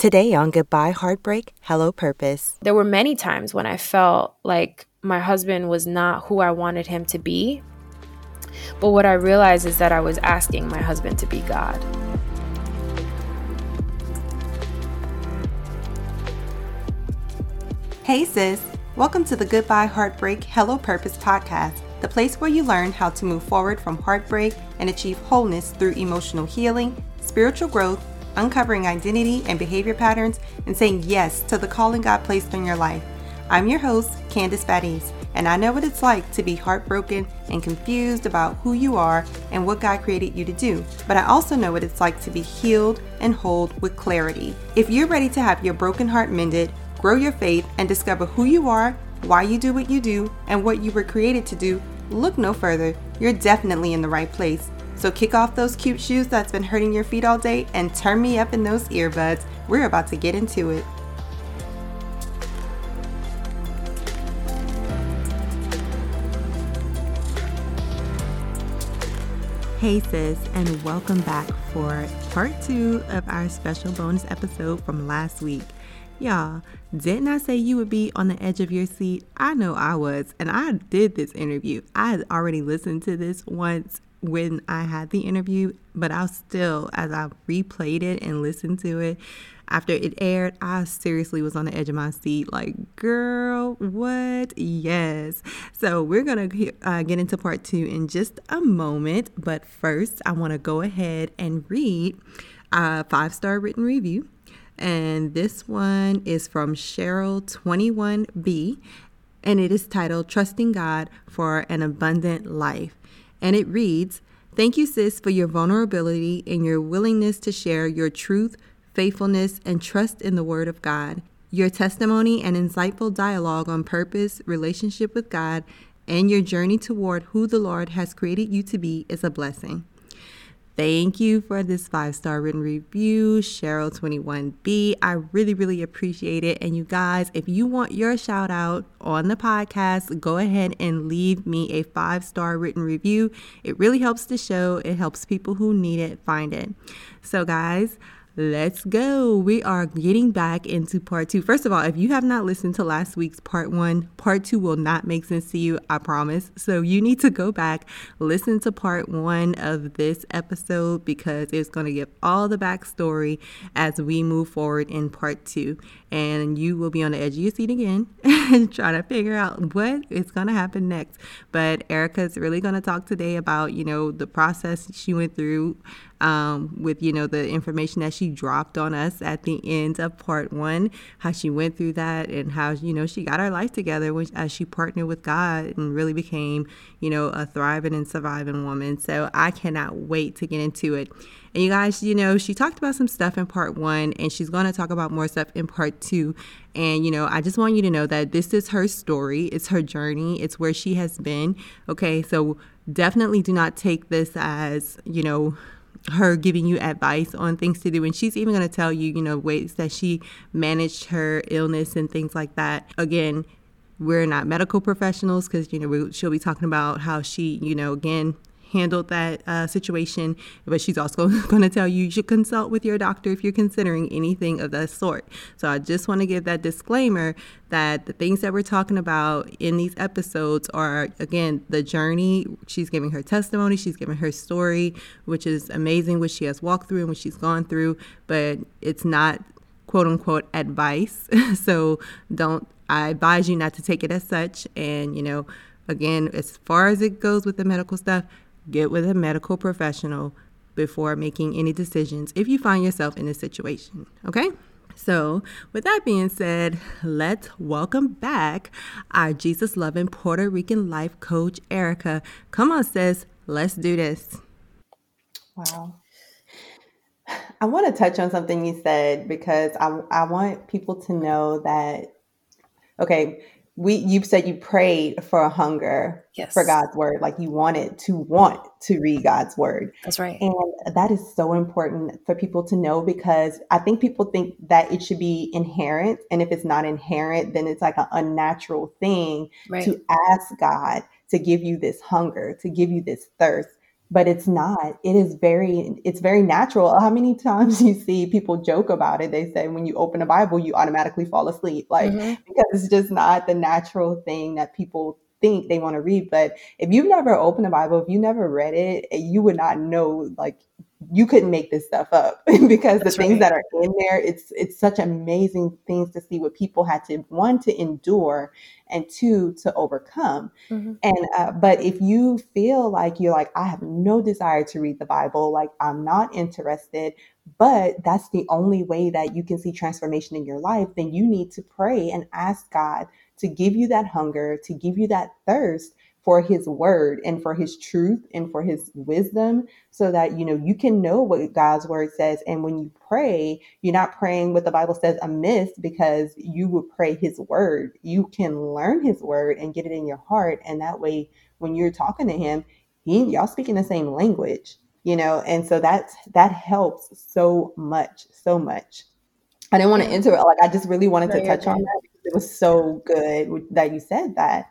Today on Goodbye Heartbreak, Hello Purpose. There were many times when I felt like my husband was not who I wanted him to be. But what I realized is that I was asking my husband to be God. Hey, sis. Welcome to the Goodbye Heartbreak, Hello Purpose podcast, the place where you learn how to move forward from heartbreak and achieve wholeness through emotional healing, spiritual growth, uncovering identity and behavior patterns, and saying yes to the calling God placed on your life. I'm your host, Candice Baddies, and I know what it's like to be heartbroken and confused about who you are and what God created you to do. But I also know what it's like to be healed and whole with clarity. If you're ready to have your broken heart mended, grow your faith, and discover who you are, why you do what you do, and what you were created to do, look no further. You're definitely in the right place. So kick off those cute shoes that's been hurting your feet all day and turn me up in those earbuds. We're about to get into it. Hey sis, and welcome back for part two of our special bonus episode from last week. Y'all, didn't I say you would be on the edge of your seat? I know I was, and I did this interview. I had already listened to this once when I had the interview, but I still, as I replayed it and listened to it after it aired, I seriously was on the edge of my seat like, girl, what? Yes. So we're going to uh, get into part two in just a moment. But first, I want to go ahead and read a five star written review. And this one is from Cheryl21B, and it is titled Trusting God for an Abundant Life and it reads Thank you, sis, for your vulnerability and your willingness to share your truth, faithfulness, and trust in the Word of God. Your testimony and insightful dialogue on purpose, relationship with God, and your journey toward who the Lord has created you to be is a blessing. Thank you for this five star written review, Cheryl21B. I really, really appreciate it. And you guys, if you want your shout out on the podcast, go ahead and leave me a five star written review. It really helps the show, it helps people who need it find it. So, guys, Let's go. We are getting back into part two. First of all, if you have not listened to last week's part one, part two will not make sense to you, I promise. So you need to go back, listen to part one of this episode because it's going to give all the backstory as we move forward in part two. And you will be on the edge of your seat again and try to figure out what is going to happen next. But Erika is really going to talk today about, you know, the process she went through um, with you know the information that she dropped on us at the end of part one, how she went through that and how you know she got her life together as she partnered with God and really became you know a thriving and surviving woman. So I cannot wait to get into it. And you guys, you know, she talked about some stuff in part one, and she's going to talk about more stuff in part two. And, you know, I just want you to know that this is her story, it's her journey, it's where she has been. Okay, so definitely do not take this as, you know, her giving you advice on things to do and she's even going to tell you you know ways that she managed her illness and things like that again we're not medical professionals because you know we, she'll be talking about how she you know again handled that uh, situation. But she's also going to tell you you should consult with your doctor if you're considering anything of that sort. So I just want to give that disclaimer that the things that we're talking about in these episodes are, again, the journey. She's giving her testimony, she's giving her story, which is amazing, what she has walked through and what she's gone through, but it's not quote unquote advice. so don't, I advise you not to take it as such. And, you know, again, as far as it goes with the medical stuff, Get with a medical professional before making any decisions if you find yourself in a situation, okay? So, with that being said, let's welcome back our Jesus loving Puerto Rican life coach, Erika. Come on, sis, let's do this. Wow. I want to touch on something you said because I, I want people to know that, okay, we you said you prayed for a hunger yes. for God's word, like you wanted to want to read God's word. That's right. And that is so important for people to know because I think people think that it should be inherent. And if it's not inherent, then it's like an unnatural thing right. to ask God to give you this hunger, to give you this thirst. But it's not. It is very it's very natural. How many times you see people joke about it they say when you open a bible you automatically fall asleep. Like mm-hmm. because it's just not the natural thing that people think they want to read. But if you've never opened a bible if you never read it you would not know like you couldn't make this stuff up because That's the things right. that are in there it's it's such amazing things to see what people had to one to endure and two to overcome mm-hmm. and uh, but if you feel like you're like i have no desire to read the bible like i'm not interested but that's the only way that you can see transformation in your life then you need to pray and ask god to give you that hunger to give you that thirst for his word and for his truth and for his wisdom so that you know you can know what God's word says. And when you pray you're not praying what the bible says amiss because you will pray his word. You can learn his word and get it in your heart. And that way when you're talking to him he, y'all speaking the same language you know? And so that's that helps so much so much. I didn't want to enter it. Like I just really wanted to touch on that because it was so good that you said that.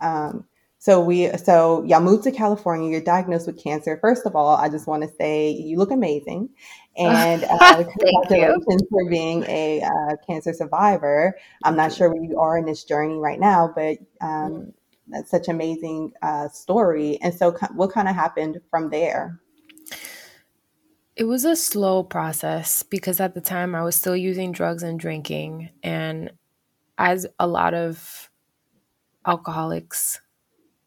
Um, so we, so y'all moved to California. You're diagnosed with cancer. First of all, I just want to say you look amazing, and uh, congratulations for being a uh, cancer survivor. I'm not sure where you are in this journey right now, but um, mm. that's such an amazing uh, story. And so, what kind of happened from there? It was a slow process because at the time I was still using drugs and drinking, and as a lot of alcoholics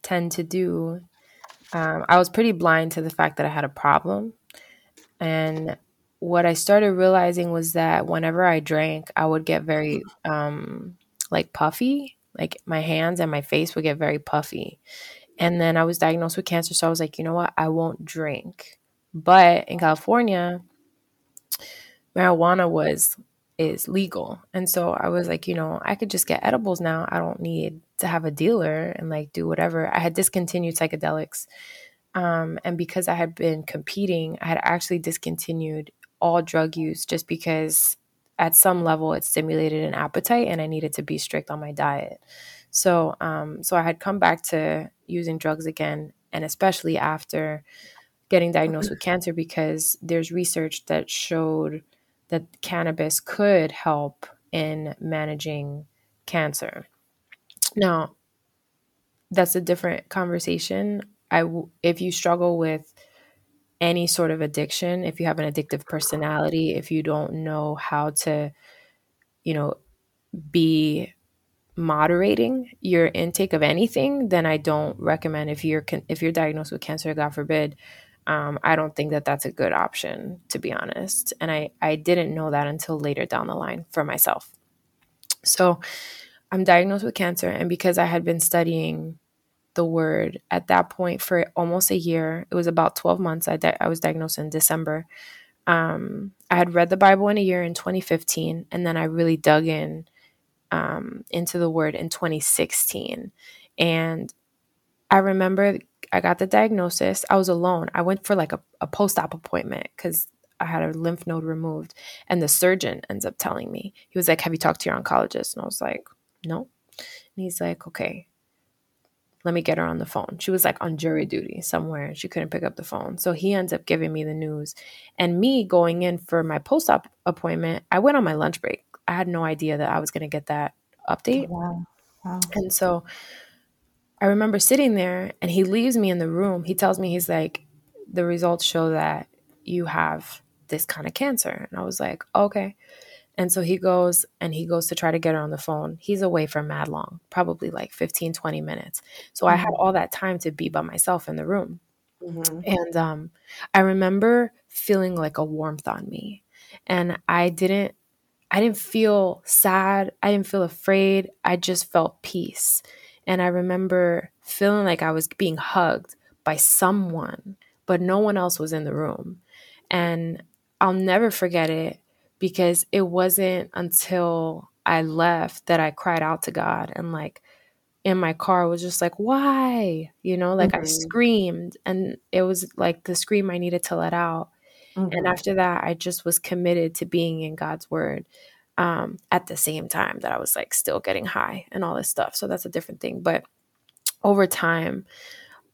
tend to do, um, I was pretty blind to the fact that I had a problem. And what I started realizing was that whenever I drank, I would get very um, like puffy. Like my hands and my face would get very puffy. And then I was diagnosed with cancer. So I was like, you know what? I won't drink. But in California, marijuana was is legal. And so I was like, you know, I could just get edibles now. I don't need to have a dealer and like do whatever. I had discontinued psychedelics. Um, and because I had been competing, I had actually discontinued all drug use just because at some level it stimulated an appetite and I needed to be strict on my diet. So, um, so I had come back to using drugs again, and especially after getting diagnosed with cancer, because there's research that showed that cannabis could help in managing cancer. Now, that's a different conversation. I if you struggle with any sort of addiction, if you have an addictive personality, if you don't know how to you know be moderating your intake of anything, then I don't recommend if you're if you're diagnosed with cancer, God forbid, um, I don't think that that's a good option, to be honest. And I, I didn't know that until later down the line for myself. So I'm diagnosed with cancer. And because I had been studying the word at that point for almost a year, it was about 12 months. I, di- I was diagnosed in December. Um, I had read the Bible in a year in 2015, and then I really dug in um, into the word in 2016. And I remember I got the diagnosis. I was alone. I went for like a, a post op appointment because I had a lymph node removed. And the surgeon ends up telling me, he was like, Have you talked to your oncologist? And I was like, No. And he's like, Okay, let me get her on the phone. She was like on jury duty somewhere. and She couldn't pick up the phone. So he ends up giving me the news. And me going in for my post op appointment, I went on my lunch break. I had no idea that I was going to get that update. Wow. wow. And so I remember sitting there and he leaves me in the room. He tells me, he's like, the results show that you have this kind of cancer. And I was like, okay. And so he goes and he goes to try to get her on the phone. He's away for mad long, probably like 15, 20 minutes. So mm-hmm. I had mm-hmm. all that time to be by myself in the room. Mm-hmm. And um, I remember feeling like a warmth on me. And I didn't I didn't feel sad. I didn't feel afraid. I just felt peace. And I remember feeling like I was being hugged by someone, but no one else was in the room. And I'll never forget it because it wasn't until I left that I cried out to God and like in my car was just like, why? You know, like mm-hmm. I screamed and it was like the scream I needed to let out. Mm-hmm. And after that, I just was committed to being in God's word um, at the same time that I was like still getting high and all this stuff. So that's a different thing. But over time,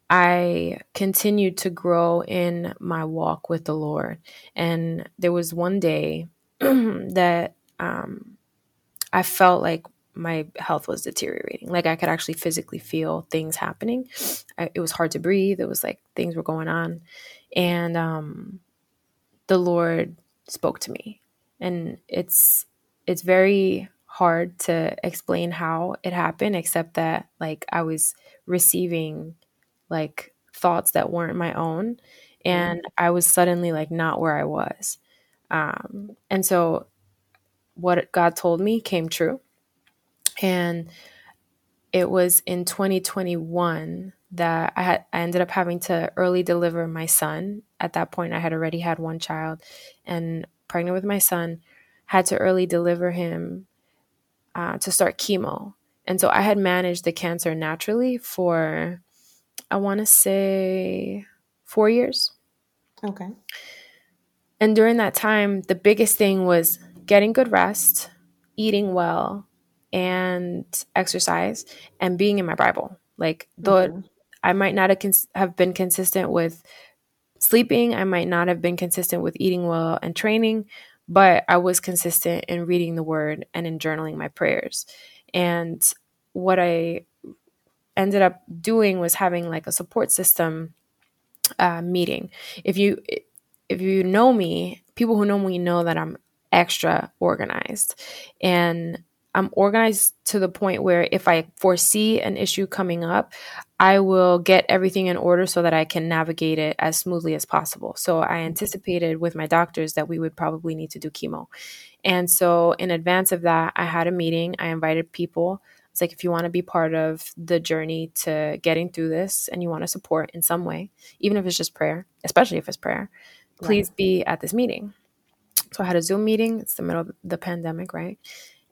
I continued to grow in my walk with the Lord. And there was one day that um, I felt like my health was deteriorating. Like I could actually physically feel things happening. I, it was hard to breathe. It was like things were going on. And um, the Lord spoke to me. And it's it's very hard to explain how it happened except that like I was receiving like thoughts that weren't my own and I was suddenly like not where I was. Um, and so what God told me came true. And it was in 2021 that I had I ended up having to early deliver my son. At that point I had already had one child and pregnant with my son, had to early deliver him uh, to start chemo. And so I had managed the cancer naturally for I want to say 4 years. Okay. And during that time, the biggest thing was getting good rest, eating well, and exercise, and being in my Bible. Like, though mm-hmm. I might not have, cons- have been consistent with sleeping, I might not have been consistent with eating well and training, but I was consistent in reading the word and in journaling my prayers. And what I ended up doing was having like a support system uh, meeting. If you if you know me, people who know me know that I'm extra organized. And I'm organized to the point where if I foresee an issue coming up, I will get everything in order so that I can navigate it as smoothly as possible. So I anticipated with my doctors that we would probably need to do chemo. And so in advance of that, I had a meeting. I invited people. It's like if you want to be part of the journey to getting through this and you want to support in some way, even if it's just prayer, especially if it's prayer, please right. be at this meeting. So I had a Zoom meeting. It's the middle of the pandemic, right?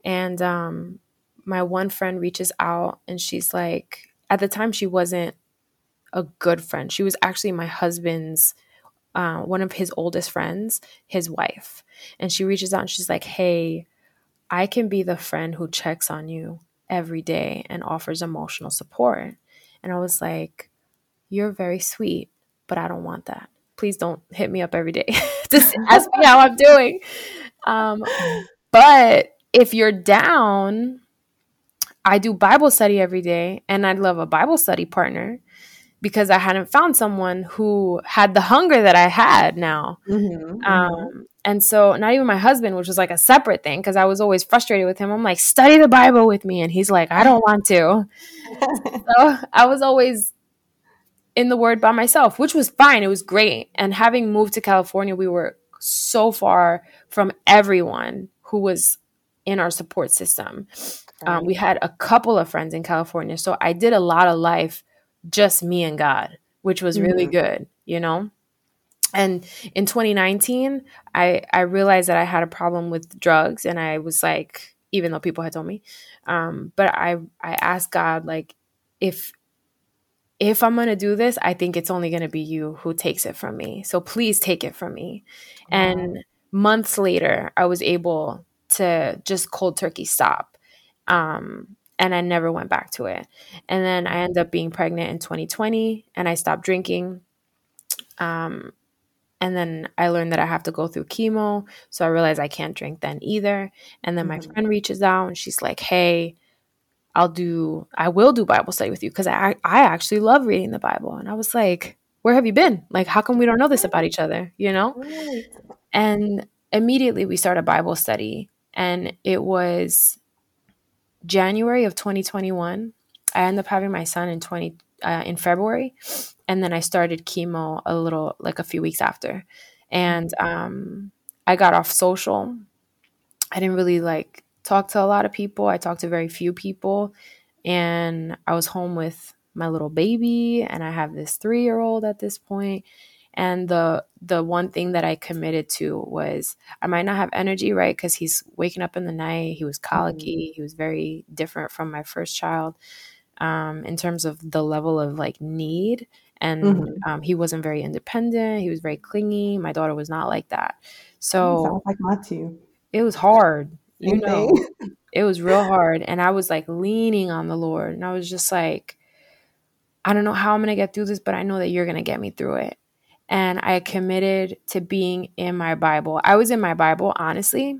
And um, my one friend reaches out and she's like, at the time, she wasn't a good friend. She was actually my husband's, uh, one of his oldest friends, his wife. And she reaches out and she's like, hey, I can be the friend who checks on you every day and offers emotional support. And I was like, you're very sweet, but I don't want that please don't hit me up every day. Just ask me how I'm doing. Um, but if you're down, I do Bible study every day, and I'd love a Bible study partner because I hadn't found someone who had the hunger that I had now. Mm-hmm, um, mm-hmm. And so, not even my husband, which was like a separate thing, because I was always frustrated with him. I'm like, study the Bible with me. And he's like, I don't want to. so I was always in the word by myself, which was fine. It was great. And having moved to California, we were so far from everyone who was in our support system. Um, we had a couple of friends in California. So I did a lot of life just me and God, which was really mm-hmm. good, you know? And in 2019, I, I realized that I had a problem with drugs. And I was like, even though people had told me, um, but I, I asked God, like, if if I'm going to do this, I think it's only going to be you who takes it from me. So please take it from me. And months later, I was able to just cold turkey stop. Um, and I never went back to it. And then I ended up being pregnant in 2020 and I stopped drinking. Um, and then I learned that I have to go through chemo. So I realized I can't drink then either. And then my mm-hmm. friend reaches out and she's like, hey, I'll do I will do Bible study with you because I I actually love reading the Bible. And I was like, where have you been? Like, how come we don't know this about each other? You know? And immediately we start a Bible study. And it was January of 2021. I ended up having my son in 20 uh, in February, and then I started chemo a little like a few weeks after, and um, I got off social. I didn't really like talk to a lot of people. I talked to very few people. And I was home with my little baby and I have this 3-year-old at this point. And the the one thing that I committed to was I might not have energy, right? Because he's waking up in the night. He was colicky. Mm-hmm. He was very different from my first child um, in terms of the level of like need. And mm-hmm. um, he wasn't very independent. He was very clingy. My daughter was not like that. So sounds like not to. It was hard you know it was real hard and i was like leaning on the lord and i was just like I don't know how I'm going to get through this, but I know that you're going to get me through it. And I committed to being in my Bible. I was in my Bible, honestly,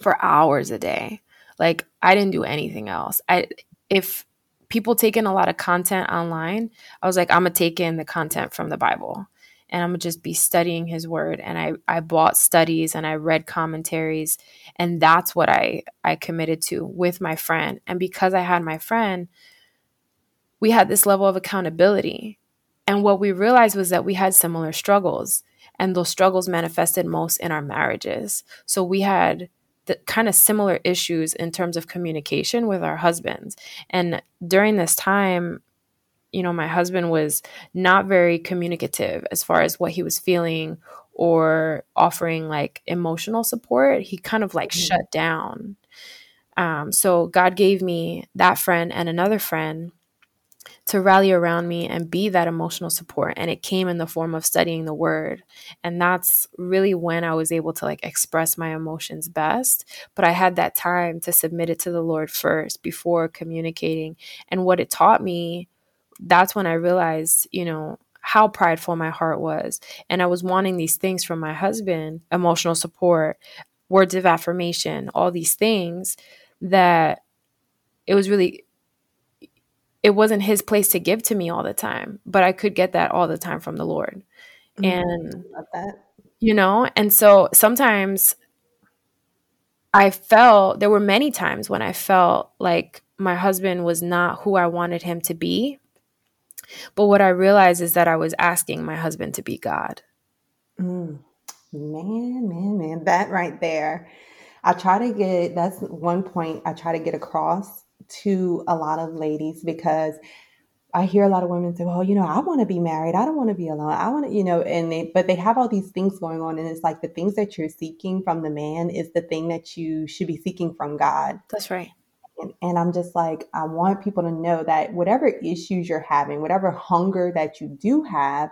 for hours a day. Like I didn't do anything else. I if people take in a lot of content online, I was like, I'm gonna take in the content from the Bible and I'm gonna just be studying his word. And I, I bought studies and I read commentaries and that's what I, I committed to with my friend. And because I had my friend, we had this level of accountability. And what we realized was that we had similar struggles. And those struggles manifested most in our marriages. So we had the kind of similar issues in terms of communication with our husbands. And during this time, you know, my husband was not very communicative as far as what he was feeling or offering like emotional support. He kind of like mm-hmm. shut down. Um, so God gave me that friend and another friend to rally around me and be that emotional support. And it came in the form of studying the word. And that's really when i was able to like express my emotions best. But i had that time to submit it to the lord first before communicating. And what it taught me that's when i realized you know how prideful my heart was. And i was wanting these things from my husband emotional support words of affirmation all these things that it was really it wasn't his place to give to me all the time, but I could get that all the time from the Lord. Mm-hmm. And you know, and so sometimes I felt there were many times when I felt like my husband was not who I wanted him to be. But what I realized is that I was asking my husband to be God. Mm. Man, man, man, that right there. I try to get that's one point I try to get across to a lot of ladies because I hear a lot of women say, "Well, you know, I want to be married. I don't want to be alone. I want to, you know," and they but they have all these things going on and it's like the things that you're seeking from the man is the thing that you should be seeking from God. That's right. And, and I'm just like, I want people to know that whatever issues you're having, whatever hunger that you do have,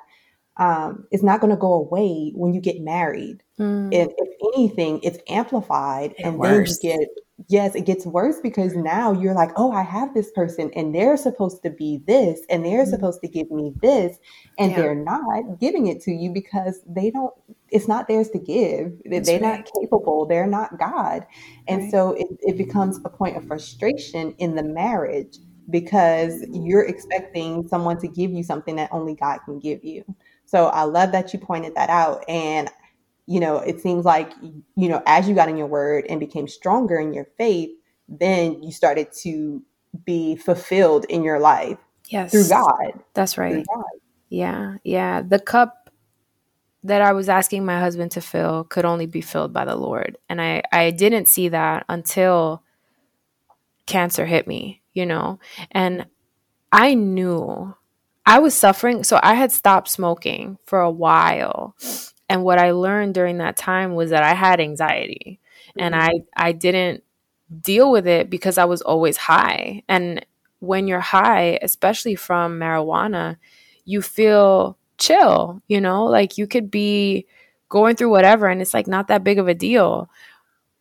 um, is not going to go away when you get married. Mm. And if anything, it's amplified, and, and then you get yes, it gets worse because now you're like, oh, I have this person and they're supposed to be this and they're mm-hmm. supposed to give me this. And yeah. they're not giving it to you because they don't, it's not theirs to give. That's they're right. not capable. They're not God. And right. so it, it becomes a point of frustration in the marriage because you're expecting someone to give you something that only God can give you. So I love that you pointed that out. And you know, it seems like, you know, as you got in your word and became stronger in your faith, then you started to be fulfilled in your life. Yes. Through God. That's right. God. Yeah. Yeah. The cup that I was asking my husband to fill could only be filled by the Lord. And I, I didn't see that until cancer hit me, you know, and I knew I was suffering. So I had stopped smoking for a while and what I learned during that time was that I had anxiety mm-hmm. and I I didn't deal with it because I was always high. And when you're high, especially from marijuana, you feel chill, you know? Like you could be going through whatever and it's like not that big of a deal.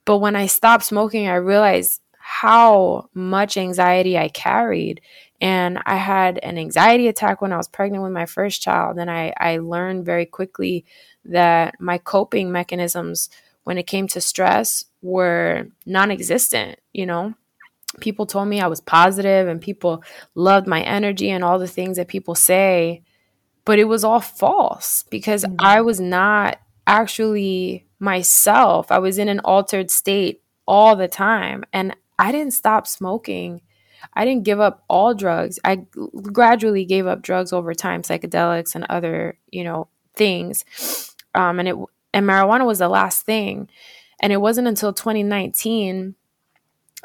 But when I stopped smoking, I realized how much anxiety I carried. And I had an anxiety attack when I was pregnant with my first child. And I, I learned very quickly that my coping mechanisms when it came to stress were non existent, you know? People told me I was positive and people loved my energy and all the things that people say, but it was all false because mm-hmm. I was not actually myself. I was in an altered state all the time and I didn't stop smoking. I didn't give up all drugs. I gradually gave up drugs over time, psychedelics and other, you know, things um, and it and marijuana was the last thing, and it wasn't until 2019.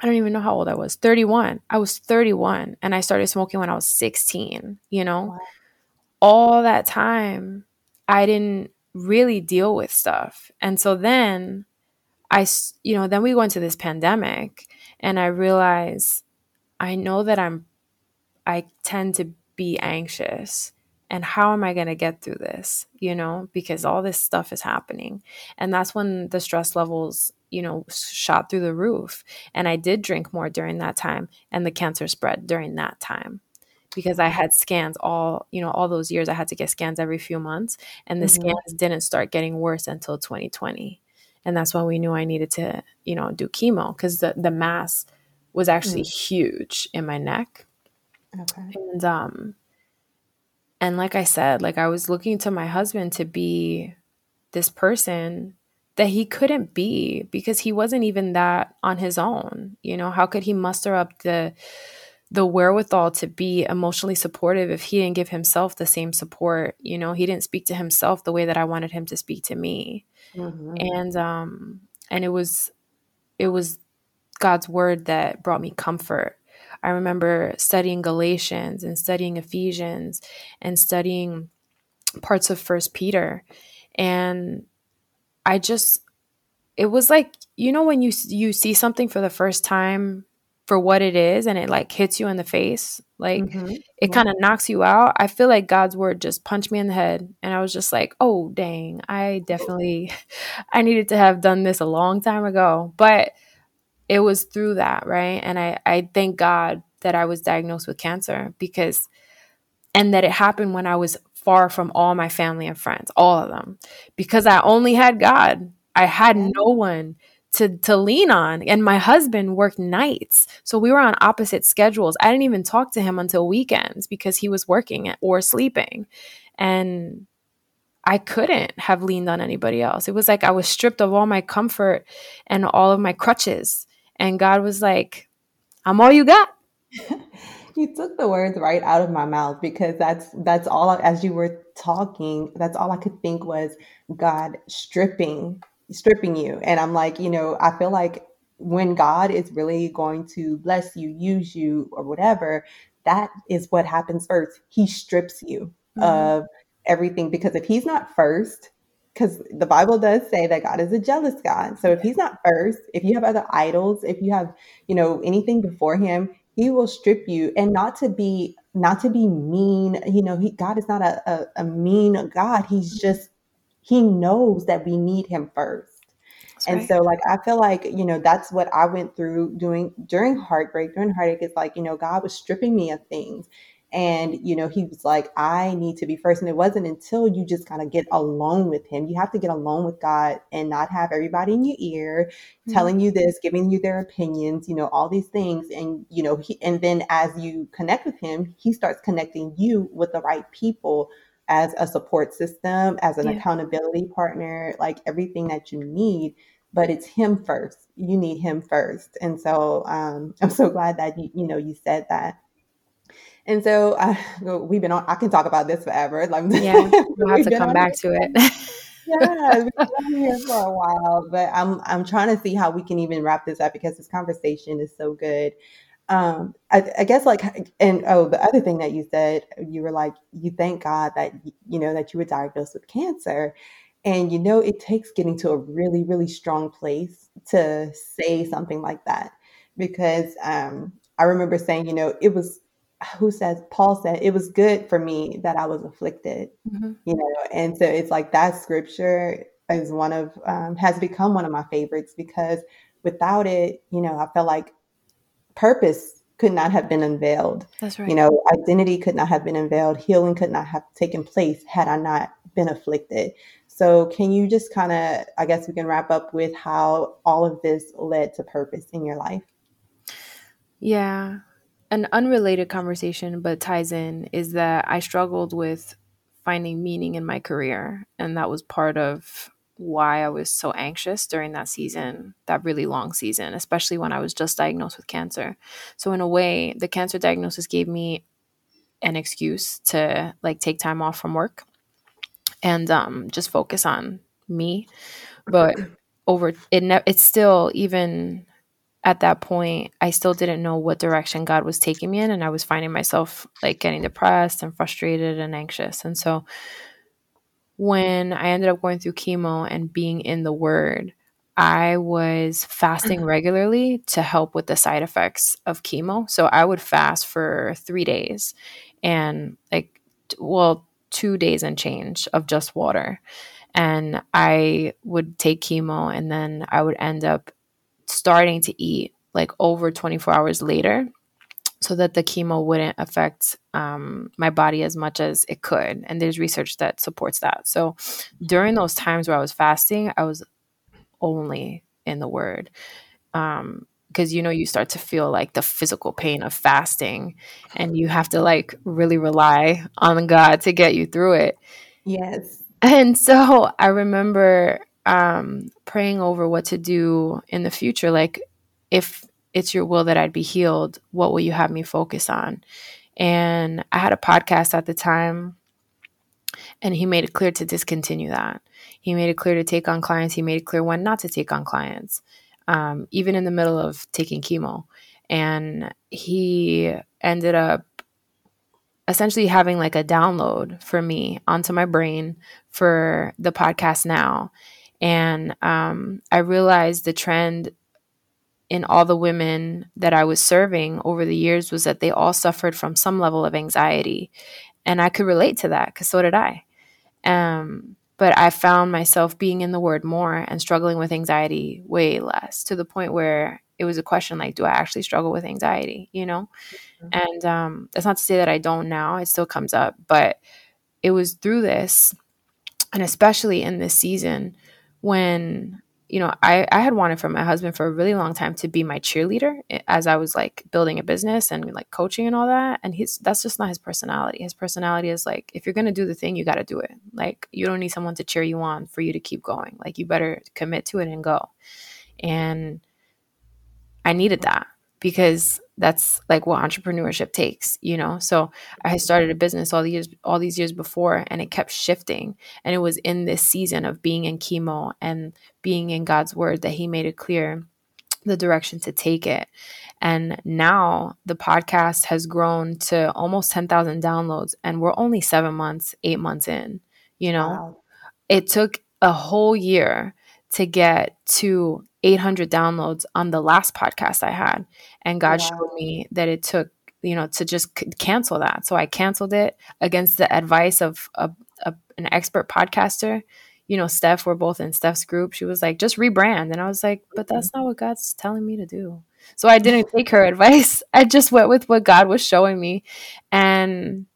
I don't even know how old I was. 31. I was 31, and I started smoking when I was 16. You know, wow. all that time I didn't really deal with stuff, and so then I, you know, then we go into this pandemic, and I realize I know that I'm, I tend to be anxious and how am I going to get through this, you know, because all this stuff is happening. And that's when the stress levels, you know, shot through the roof. And I did drink more during that time, and the cancer spread during that time. because I had scans all, you know, all those years I had to get scans every few months and the mm-hmm. scans didn't start getting worse until 2020. And that's when we knew I needed to, you know, do chemo cuz the the mass was actually mm. huge in my neck. Okay. And um and like I said, like I was looking to my husband to be this person that he couldn't be because he wasn't even that on his own. You know, how could he muster up the the wherewithal to be emotionally supportive if he didn't give himself the same support? You know, he didn't speak to himself the way that I wanted him to speak to me. Mm-hmm. And um and it was it was God's word that brought me comfort. I remember studying Galatians and studying Ephesians and studying parts of First Peter and I just it was like you know when you you see something for the first time for what it is and it like hits you in the face like mm-hmm. it kind of knocks you out i feel like god's word just punched me in the head and i was just like oh dang i definitely i needed to have done this a long time ago but it was through that right? And i i thank god that i was diagnosed with cancer because and that it happened when i was far from all my family and friends, all of them, because I only had God. I had no one to to lean on. And my husband worked nights. So we were on opposite schedules. I didn't even talk to him until weekends because he was working or sleeping. And i couldn't have leaned on anybody else. It was like i was stripped of all my comfort and all of my crutches and god was like i'm all you got. You took the words right out of my mouth because that's that's all as you were talking that's all i could think was god stripping stripping you. And i'm like you know i feel like when god is really going to bless you use you or whatever that is what happens first. He strips you mm-hmm. of everything because if he's not first because the Bible does say that God is a jealous God. So if he's not first, if you have other idols, if you have, you know, anything before him, he will strip you. And not to be not to be mean you know he god is not a, a, a mean god. He's mm-hmm. just he knows that we need him first. That's and right. so like i feel like you know that's what i went through doing during heartbreak. During heartache is like you know god was stripping me of things and, you know, he was like, I need to be first. And it wasn't until you just kind of get alone with him. You have to get alone with God and not have everybody in your ear mm-hmm. telling you this, giving you their opinions, you know, all these things. And, you know, he, and then as you connect with him, he starts connecting you with the right people as a support system, as an yeah. accountability partner, like everything that you need but it's him first. You need him first. And so um, I'm so glad that you, you know, you said that. And so uh, we've been on, I can talk about this forever. Like, yeah, we'll have to come back to it. yeah, we've been here for a while, but I'm I'm trying to see how we can even wrap this up because this conversation is so good. Um, I, I guess like, and oh, the other thing that you said, you were like, you thank God that you know that you were diagnosed with cancer, and you know it takes getting to a really really strong place to say something like that because um, I remember saying, you know, it was who says Paul said it was good for me that I was afflicted, mm-hmm. you know, and so it's like that scripture is one of um, has become one of my favorites because without it, you know, I felt like purpose could not have been unveiled. That's right. You know, identity could not have been unveiled. Healing could not have taken place had I not been afflicted. So, can you just kind of, I guess we can wrap up with how all of this led to purpose in your life? Yeah an unrelated conversation but ties in is that I struggled with finding meaning in my career and that was part of why I was so anxious during that season, that really long season, especially when I was just diagnosed with cancer. So in a way, the cancer diagnosis gave me an excuse to like take time off from work and um, just focus on me. But over it, ne- it's still even at that point, I still didn't know what direction God was taking me in. And I was finding myself like getting depressed and frustrated and anxious. And so when I ended up going through chemo and being in the Word, I was fasting mm-hmm. regularly to help with the side effects of chemo. So I would fast for three days and like, well, two days and change of just water. And I would take chemo and then I would end up starting to eat like over 24 hours later. so that the chemo wouldn't affect um, my body as much as it could. And there's research that supports that. So during those times where I was fasting, I was only in the word. Um, because you know you start to feel like the physical pain of fasting and you have to like really rely on God to get you through it. Yes. And so I remember um, praying over what to do in the future. Like, if it's your will that I'd be healed. What will you have me focus on? And I had a podcast at the time, and he made it clear to discontinue that. He made it clear to take on clients. He made it clear when not to take on clients, um, even in the middle of taking chemo. And he ended up essentially having like a download for me onto my brain for the podcast now. And um, I realized the trend in all the women that I was serving over the years was that they all suffered from some level of anxiety. And I could relate to that because so did I. Um, but I found myself being in the word more and struggling with anxiety way less to the point where it was a question like, do I actually struggle with anxiety? You know? Mm-hmm. And um, that's not to say that I don't now, it still comes up. But it was through this, and especially in this season, when you know, I, I had wanted from my husband for a really long time to be my cheerleader eh, as I was like building a business and like coaching and all that. And he's that's just not his personality. His personality is like, if you're gonna do the thing, you gotta do it. Like you don't need someone to cheer you on for you to keep going. Like you better commit to it and go. And I needed that because that's like what entrepreneurship takes you know? So i started a business all these years all these years before and it kept shifting. And it was in this season of being in chemo and being in god's word that he made it clear the direction to take it. And now the podcast has grown to almost 10,000 downloads and we're only 7 months 8 months in you know? Wow. it took a whole year to get to 800 downloads on the last podcast I had. And God wow. showed me that it took, you know, to just c- cancel that. So I canceled it against the advice of a, a, an expert podcaster. You know, Steph, we're both in Steph's group. She was like, just rebrand. And I was like, but that's not what God's telling me to do. So I didn't take her advice. I just went with what God was showing me. And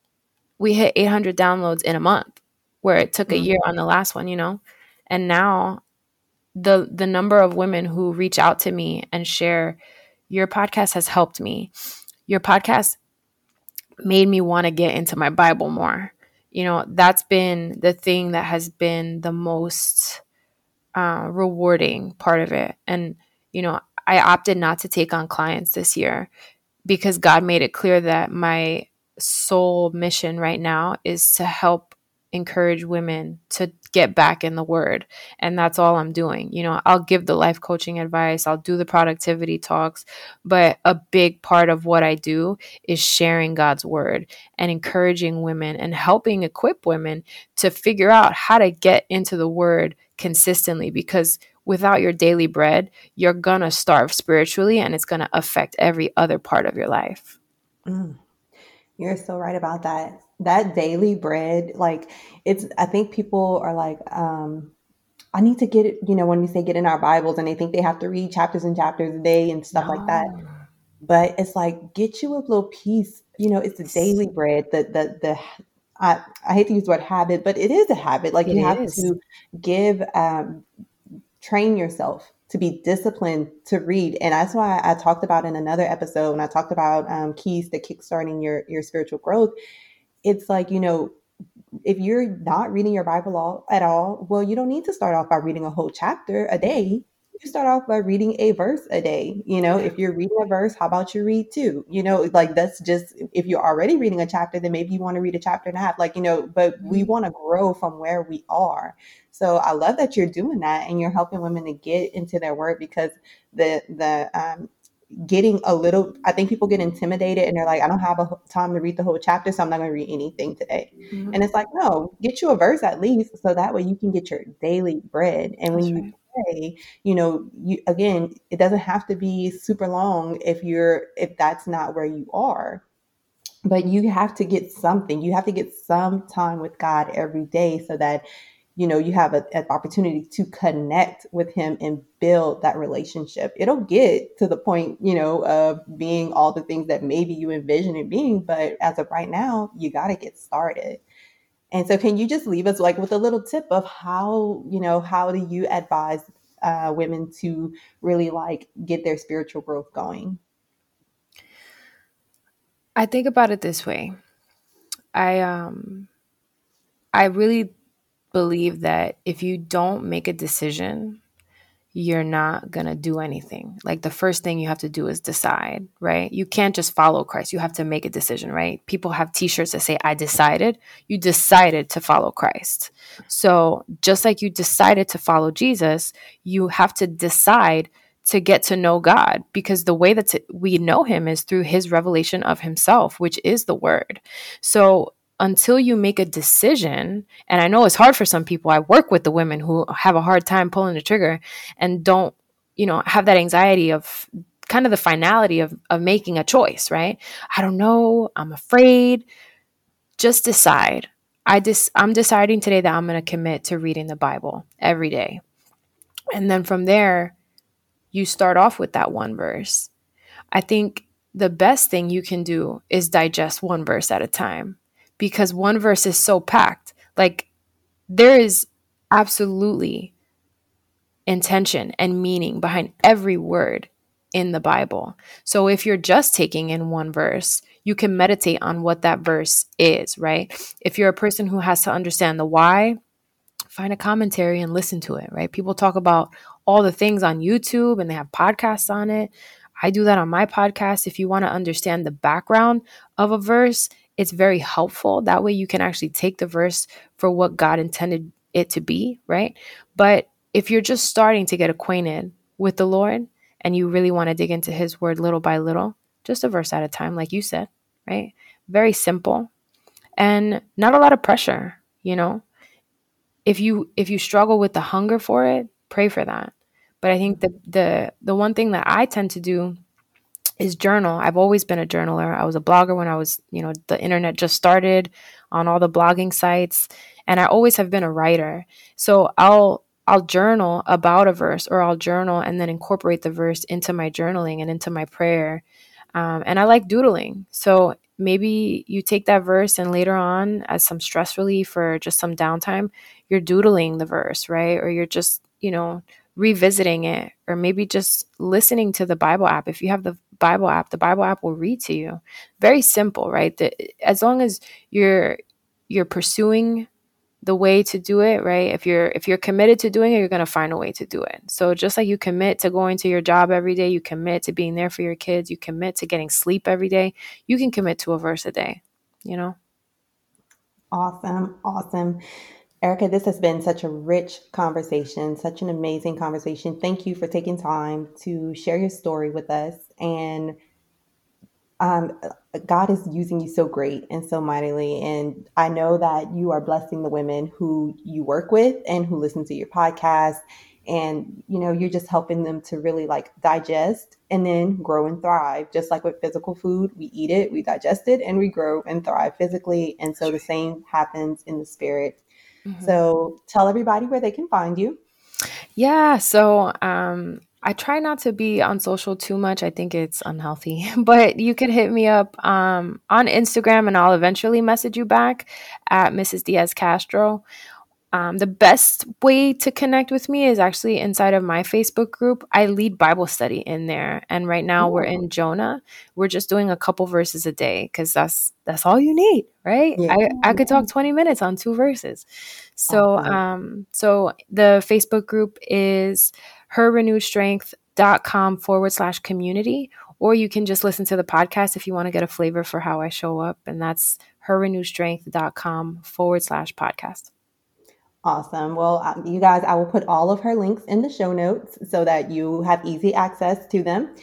we hit 800 downloads in a month, where it took a mm-hmm. year on the last one, you know? And now the the number of women who reach out to me and share your podcast has helped me. Your podcast made me want to get into my Bible more. You know, that's been the thing that has been the most uh, rewarding part of it. And, you know, I opted not to take on clients this year because God made it clear that my sole mission right now is to help encourage women to get back in the word and that's all i'm doing. You know i'll give the life coaching advice i'll do the productivity talks but a big part of what i do is sharing god's word and encouraging women and helping equip women to figure out how to get into the word consistently because without your daily bread you're gonna starve spiritually and it's gonna affect every other part of your life. Mm. you're so right about that that daily bread, like it's, I think people are like, um, I need to get it, you know, when we say get in our Bibles and they think they have to read chapters and chapters a day and stuff no. like that. But it's like, get you a little piece, you know, it's the daily bread, the, the, the, I, I hate to use the word habit, but it is a habit. Like it you have is. to give, um, train yourself to be disciplined to read. And that's why I talked about in another episode when I talked about um, keys to kickstarting your, your spiritual growth it's like, you know, if you're not reading your Bible all, at all, well, you don't need to start off by reading a whole chapter a day. You start off by reading a verse a day. You know, if you're reading a verse, how about you read two? You know, like that's just if you're already reading a chapter, then maybe you want to read a chapter and a half. Like, you know, but we mm-hmm. want to grow from where we are. So I love that you're doing that and you're helping women to get into their word because the the um, getting a little i think people get intimidated and they're like i don't have a time to read the whole chapter so i'm not going to read anything today mm-hmm. and it's like no get you a verse at least so that way you can get your daily bread and when That's you right. pray you know you again it doesn't have to be super long if you're if that's not where you are but you have to get something you have to get some time with god every day so that you know, you have a, an opportunity to connect with him and build that relationship. It'll get to the point, you know, of being all the things that maybe you envision it being, but as of right now, you got to get started. And so, can you just leave us like with a little tip of how, you know, how do you advise uh, women to really like get their spiritual growth going? I think about it this way. I um I really believe that if you don't make a decision, you're not going to do anything. Like the first thing you have to do is decide, right? You can't just follow Christ. You have to make a decision, right? People have t shirts that say, I decided. You decided to follow Christ. So just like you decided to follow Jesus, you have to decide to get to know God because the way that we know him is through his revelation of himself, which is the word. So until you make a decision, and I know it's hard for some people, I work with the women who have a hard time pulling the trigger and don't, you know, have that anxiety of kind of the finality of, of making a choice, right? I don't know. I'm afraid. Just decide. I dis- I'm deciding today that I'm going to commit to reading the Bible every day. And then from there, you start off with that one verse. I think the best thing you can do is digest one verse at a time because one verse is so packed. Like there is absolutely intention and meaning behind every word in the Bible. So if you're just taking in one verse, you can meditate on what that verse is, right? If you're a person who has to understand the why, find a commentary and listen to it, right? People talk about all the things on YouTube and they have podcasts on it. I do that on my podcast. If you want to understand the background of a verse, it's very helpful. That way you can actually take the verse for what God intended it to be, right? But if you're just starting to get acquainted with the Lord and you really want to dig into his word little by little, just a verse at a time, like you said, right? Very simple and not a lot of pressure, you know? If you if you struggle with the hunger for it, pray for that. But I think the the the one thing that I tend to do is journal. I've always been a journaler. I was a blogger when I was, you know, the internet just started on all the blogging sites, and I always have been a writer. So I'll I'll journal about a verse or I'll journal and then incorporate the verse into my journaling and into my prayer. Um, and I like doodling. So maybe you take that verse and later on, as some stress relief or just some downtime, you're doodling the verse, right? Or you're just, you know, revisiting it or maybe just listening to the Bible app. If you have the Bible app, the Bible app will read to you. Very simple, right? The, as long as you're you're pursuing the way to do it, right? If you're if you're committed to doing it, you're going to find a way to do it. So just like you commit to going to your job every day, you commit to being there for your kids, you commit to getting sleep every day, you can commit to a verse a day, you know? Awesome. Awesome. Erika, this has been such a rich conversation, such an amazing conversation. Thank you for taking time to share your story with us. And um, God is using you so great and so mightily. And I know that you are blessing the women who you work with and who listen to your podcast. And, you know, you're just helping them to really like digest and then grow and thrive. Just like with physical food, we eat it, we digest it, and we grow and thrive physically. And so the same happens in the spirit. Mm-hmm. So tell everybody where they can find you. Yeah. So um, I try not to be on social too much. I think it's unhealthy, but you could hit me up um, on Instagram and I'll eventually message you back at Mrs. Diaz Castro um, the best way to connect with me is actually inside of my Facebook group. I lead Bible study in there, and right now Ooh. we're in Jonah. We're just doing a couple verses a day because that's that's all you need, right? Yeah. I I could talk twenty minutes on two verses. So um so the Facebook group is herrenewedstrength.com forward slash community, or you can just listen to the podcast if you want to get a flavor for how I show up, and that's herrenewedstrength.com forward slash podcast. Awesome. Well, um, you guys, I will put all of her links in the show notes so that you have easy access to them.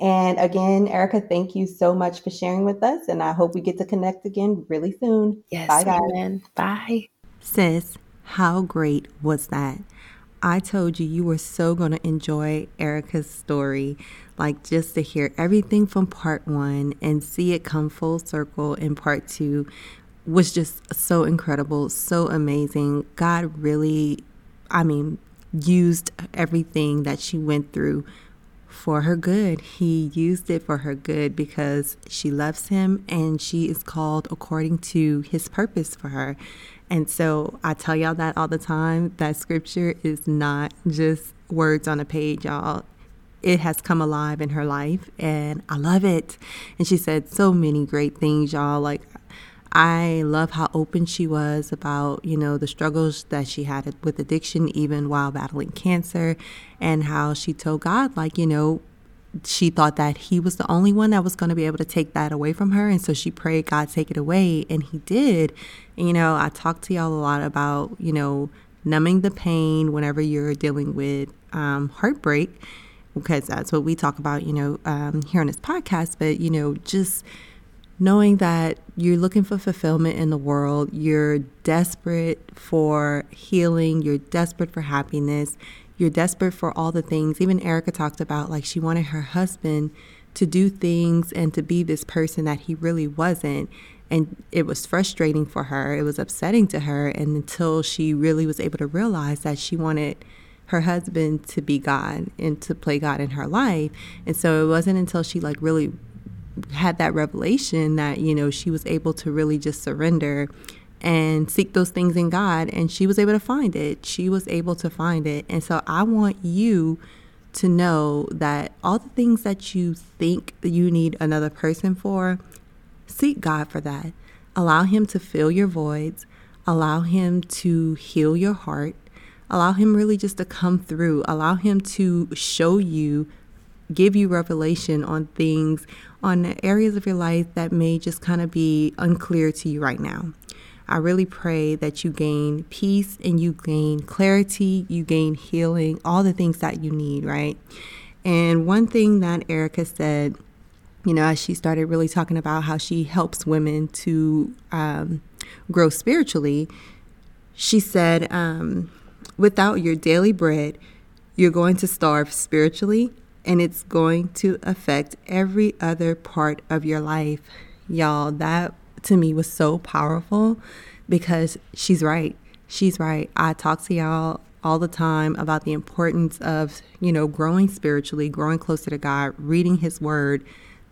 And again, Erika, thank you so much for sharing with us. And I hope we get to connect again really soon. Yes. Bye, guys. Amen. Bye. Sis, how great was that? I told you you were so going to enjoy Erika's story. Like just to hear everything from part one and see it come full circle in part two was just so incredible, so amazing. God really, I mean, used everything that she went through for her good. He used it for her good because she loves him and she is called according to his purpose for her. And so I tell y'all that all the time that scripture is not just words on a page, y'all. It has come alive in her life and I love it. And she said so many great things, y'all. Like, I love how open she was about, you know, the struggles that she had with addiction, even while battling cancer, and how she told God, like, you know, she thought that he was the only one that was going to be able to take that away from her. And so she prayed, God, take it away. And he did. And, you know, I talked to y'all a lot about, you know, numbing the pain whenever you're dealing with um, heartbreak, because that's what we talk about, you know, um, here on this podcast. But, you know, just knowing that you're looking for fulfillment in the world, you're desperate for healing, you're desperate for happiness, you're desperate for all the things. Even Erika talked about like she wanted her husband to do things and to be this person that he really wasn't. And it was frustrating for her, it was upsetting to her. And until she really was able to realize that she wanted her husband to be God and to play God in her life. And so it wasn't until she like really had that revelation that, you know, she was able to really just surrender and seek those things in God. And she was able to find it. She was able to find it. And so I want you to know that all the things that you think that you need another person for, seek God for that. Allow Him to fill your voids, allow Him to heal your heart, allow Him really just to come through, allow Him to show you give you revelation on things, on areas of your life that may just kind of be unclear to you right now. I really pray that you gain peace and you gain clarity, you gain healing, all the things that you need, right? And one thing that Erika said, you know, as she started really talking about how she helps women to um, grow spiritually, she said, um, without your daily bread, you're going to starve spiritually and it's going to affect every other part of your life. Y'all, that to me was so powerful because she's right. She's right. I talk to y'all all the time about the importance of, you know, growing spiritually, growing closer to God, reading His Word.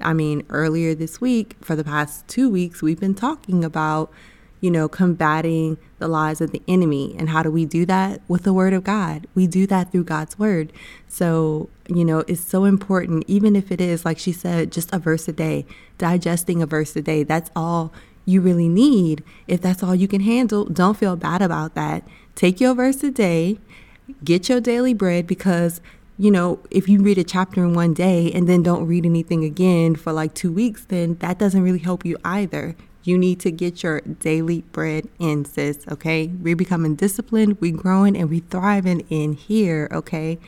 I mean, earlier this week, for the past two weeks, we've been talking about you know, combating the lies of the enemy. And how do we do that? With the word of God. We do that through God's word. So, you know, it's so important, even if it is, like she said, just a verse a day, digesting a verse a day. That's all you really need. If that's all you can handle, don't feel bad about that. Take your verse a day, get your daily bread because you know, if you read a chapter in one day and then don't read anything again for like two weeks, then that doesn't really help you either. You need to get your daily bread in, sis, okay? We're becoming disciplined, we growing, and we thriving in here, okay?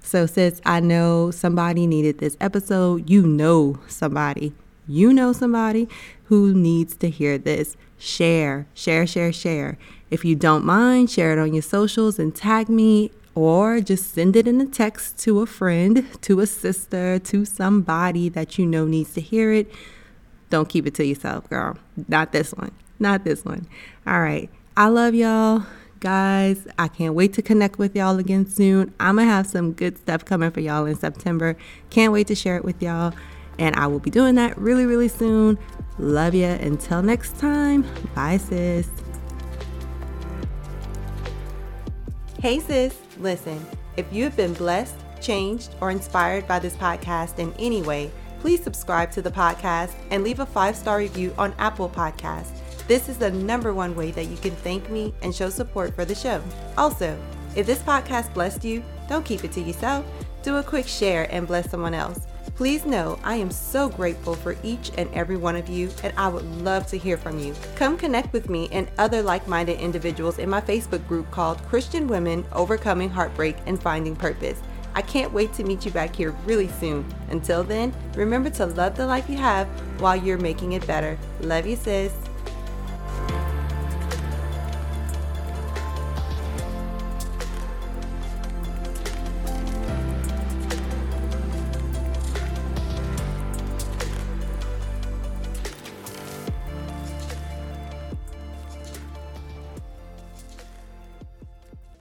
So, sis, I know somebody needed this episode. You know somebody. You know somebody who needs to hear this. Share, share, share, share. If you don't mind, share it on your socials and tag me or just send it in a text to a friend, to a sister, to somebody that you know needs to hear it. Don't keep it to yourself, girl. Not this one. Not this one. All right. I love y'all. Guys, I can't wait to connect with y'all again soon. I'm going to have some good stuff coming for y'all in September. Can't wait to share it with y'all. And I will be doing that really, really soon. Love ya. Until next time. Bye, sis. Hey, sis. Listen, if you have been blessed, changed, or inspired by this podcast in any way, please subscribe to the podcast and leave a five star review on Apple Podcasts. This is the number one way that you can thank me and show support for the show. Also, if this podcast blessed you, don't keep it to yourself. Do a quick share and bless someone else. Please know I am so grateful for each and every one of you, and I would love to hear from you. Come connect with me and other like minded individuals in my Facebook group called Christian Women Overcoming Heartbreak and Finding Purpose. I can't wait to meet you back here really soon. Until then, remember to love the life you have while you're making it better. Love you, sis.